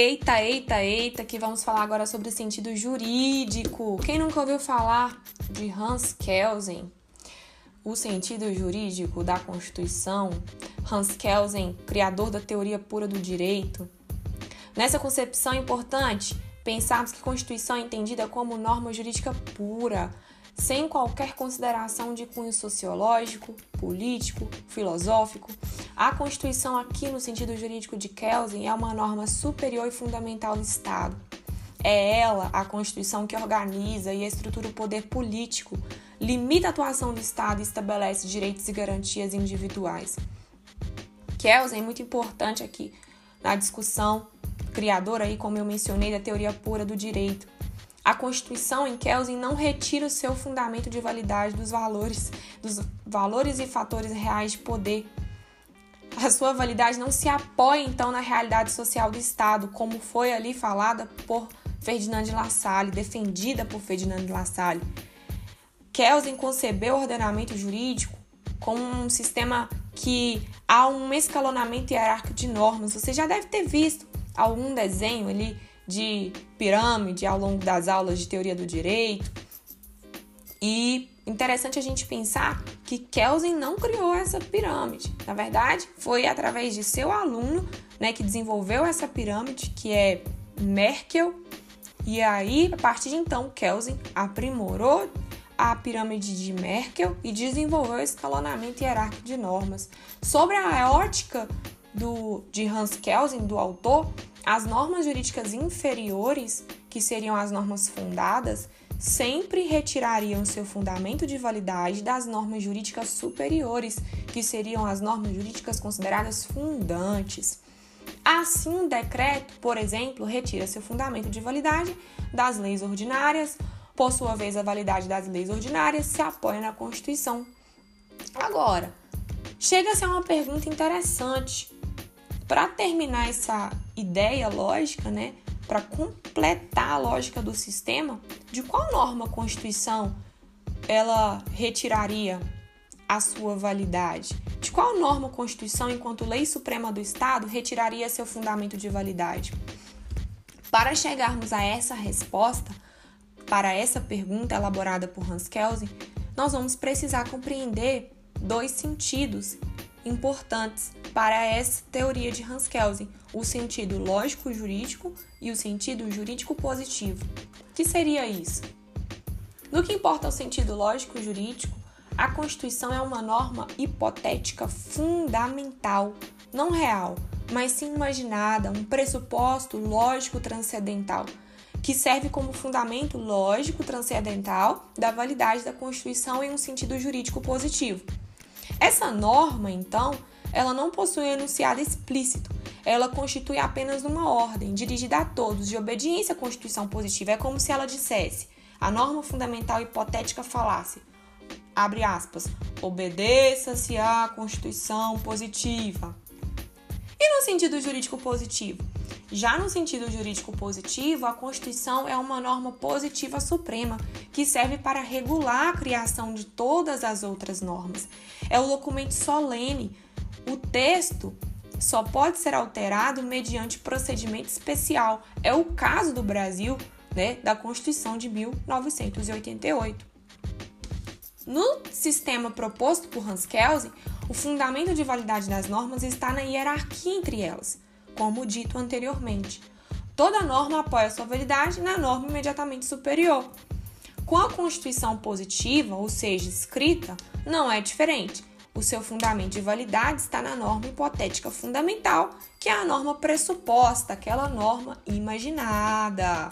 Eita, eita, eita, que vamos falar agora sobre o sentido jurídico. Quem nunca ouviu falar de Hans Kelsen? O sentido jurídico da Constituição. Hans Kelsen, criador da teoria pura do direito. Nessa concepção é importante pensarmos que Constituição é entendida como norma jurídica pura, sem qualquer consideração de cunho sociológico, político, filosófico. A Constituição, aqui no sentido jurídico de Kelsen, é uma norma superior e fundamental do Estado. É ela, a Constituição, que organiza e estrutura o poder político, limita a atuação do Estado e estabelece direitos e garantias individuais. Kelsen é muito importante aqui na discussão criadora aí, como eu mencionei, da teoria pura do direito a Constituição em Kelsen não retira o seu fundamento de validade dos valores, dos valores e fatores reais de poder. A sua validade não se apoia então na realidade social do Estado, como foi ali falada por Ferdinand de La Salle, defendida por Ferdinand de La Salle. Kelsen concebeu o ordenamento jurídico como um sistema que há um escalonamento hierárquico de normas. Você já deve ter visto algum desenho ali de pirâmide ao longo das aulas de teoria do direito. E interessante a gente pensar que Kelsen não criou essa pirâmide. Na verdade, foi através de seu aluno, né, que desenvolveu essa pirâmide, que é Merkel. E aí, a partir de então, Kelsen aprimorou a pirâmide de Merkel e desenvolveu escalonamento hierárquico de normas. Sobre a ótica do, de Hans Kelsen, do autor, as normas jurídicas inferiores, que seriam as normas fundadas, sempre retirariam seu fundamento de validade das normas jurídicas superiores, que seriam as normas jurídicas consideradas fundantes. Assim, um decreto, por exemplo, retira seu fundamento de validade das leis ordinárias, por sua vez, a validade das leis ordinárias se apoia na Constituição. Agora, chega-se a uma pergunta interessante. Para terminar essa ideia lógica, né, para completar a lógica do sistema, de qual norma a Constituição ela retiraria a sua validade? De qual norma a Constituição, enquanto lei suprema do Estado, retiraria seu fundamento de validade? Para chegarmos a essa resposta, para essa pergunta elaborada por Hans Kelsen, nós vamos precisar compreender dois sentidos importantes para essa teoria de Hans Kelsen, o sentido lógico-jurídico e o sentido jurídico-positivo. O que seria isso? No que importa ao sentido lógico-jurídico, a Constituição é uma norma hipotética fundamental, não real, mas sim imaginada, um pressuposto lógico transcendental, que serve como fundamento lógico transcendental da validade da Constituição em um sentido jurídico positivo. Essa norma, então, ela não possui enunciado explícito. Ela constitui apenas uma ordem dirigida a todos de obediência à Constituição positiva. É como se ela dissesse: a norma fundamental hipotética falasse, abre aspas, obedeça-se à Constituição positiva. E no sentido jurídico positivo? Já no sentido jurídico positivo, a Constituição é uma norma positiva suprema que serve para regular a criação de todas as outras normas. É o documento solene. O texto só pode ser alterado mediante procedimento especial. É o caso do Brasil, né, da Constituição de 1988. No sistema proposto por Hans Kelsen, o fundamento de validade das normas está na hierarquia entre elas como dito anteriormente. Toda norma apoia sua validade na norma imediatamente superior. Com a Constituição positiva, ou seja, escrita, não é diferente. O seu fundamento de validade está na norma hipotética fundamental, que é a norma pressuposta, aquela norma imaginada.